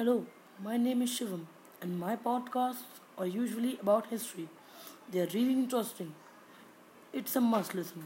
Hello, my name is Shivam, and my podcasts are usually about history. They are really interesting. It's a must listen.